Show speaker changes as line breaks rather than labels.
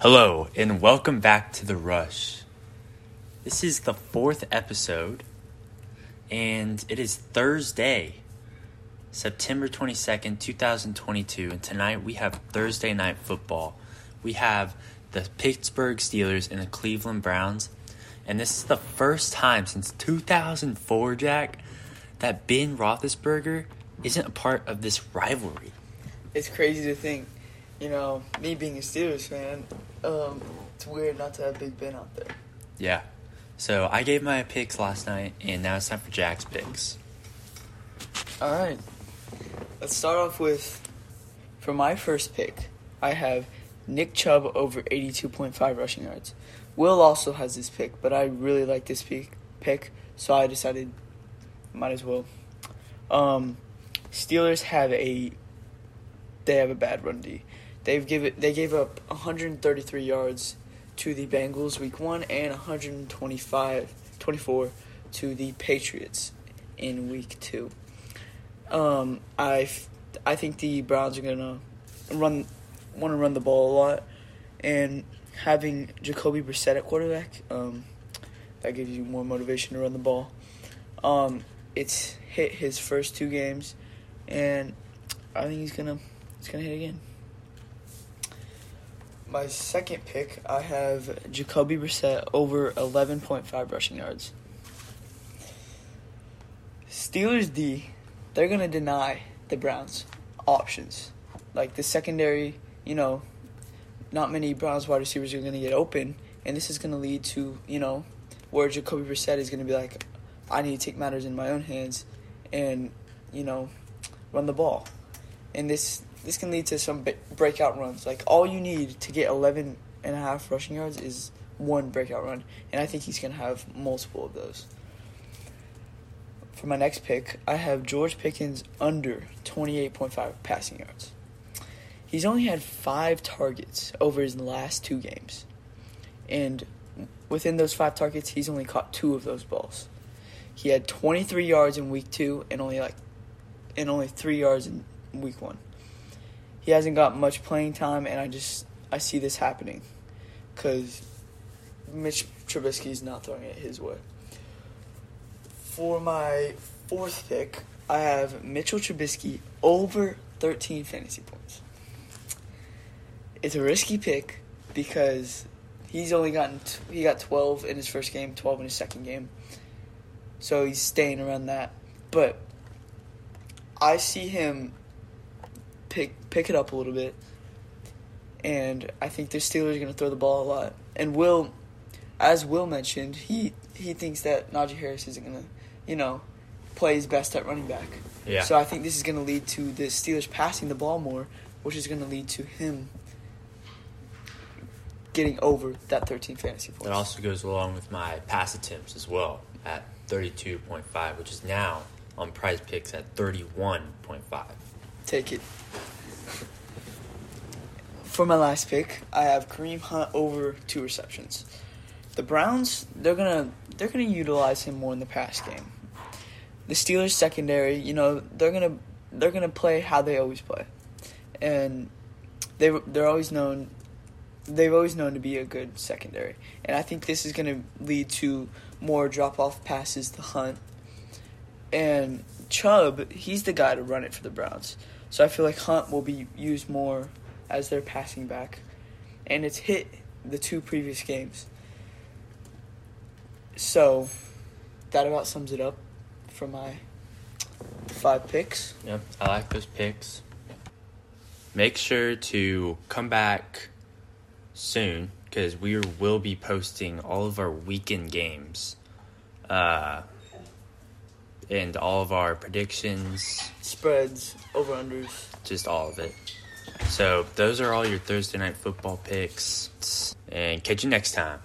Hello, and welcome back to The Rush. This is the fourth episode, and it is Thursday, September 22nd, 2022, and tonight we have Thursday night football. We have the Pittsburgh Steelers and the Cleveland Browns, and this is the first time since 2004, Jack, that Ben Roethlisberger isn't a part of this rivalry.
It's crazy to think, you know, me being a Steelers fan, um, it's weird not to have Big Ben out there.
Yeah. So I gave my picks last night, and now it's time for Jack's picks.
All right. Let's start off with, for my first pick, I have Nick Chubb over 82.5 rushing yards. Will also has this pick, but I really like this pick, pick so I decided might as well. Um, Steelers have a they have a bad run D. They've given they gave up 133 yards to the Bengals week 1 and 125 24 to the Patriots in week 2. Um, I I think the Browns are going to run want to run the ball a lot and having Jacoby Brissett at quarterback um, that gives you more motivation to run the ball. Um, it's hit his first two games and I think he's going to He's gonna hit again. My second pick, I have Jacoby Brissett over 11.5 rushing yards. Steelers D, they're gonna deny the Browns options. Like the secondary, you know, not many Browns wide receivers are gonna get open, and this is gonna lead to, you know, where Jacoby Brissett is gonna be like, I need to take matters in my own hands and, you know, run the ball. And this this can lead to some breakout runs. Like all you need to get 11 and a half rushing yards is one breakout run, and I think he's going to have multiple of those. For my next pick, I have George Pickens under 28.5 passing yards. He's only had five targets over his last two games. And within those five targets, he's only caught two of those balls. He had 23 yards in week two and only like and only three yards in week one he hasn't got much playing time, and I just I see this happening because Mitch Trubisky is not throwing it his way. For my fourth pick, I have Mitchell Trubisky over 13 fantasy points. It's a risky pick because he's only gotten t- he got 12 in his first game, 12 in his second game. So he's staying around that. But I see him pick it up a little bit. And I think the Steelers are going to throw the ball a lot. And Will, as Will mentioned, he he thinks that Najee Harris isn't going to, you know, play his best at running back.
Yeah.
So I think this is going to lead to the Steelers passing the ball more, which is going to lead to him getting over that 13 fantasy points.
That also goes along with my pass attempts as well at 32.5, which is now on PrizePicks at 31.5.
Take it. For my last pick, I have Kareem Hunt over two receptions. The Browns, they're gonna they're gonna utilize him more in the pass game. The Steelers secondary, you know, they're gonna they're gonna play how they always play, and they they're always known they've always known to be a good secondary, and I think this is gonna lead to more drop off passes to Hunt, and Chubb, he's the guy to run it for the Browns. So I feel like Hunt will be used more as their passing back. And it's hit the two previous games. So that about sums it up for my five picks.
Yep, I like those picks. Make sure to come back soon because we will be posting all of our weekend games. Uh, and all of our predictions,
spreads, over unders,
just all of it. So those are all your Thursday night football picks, and catch you next time.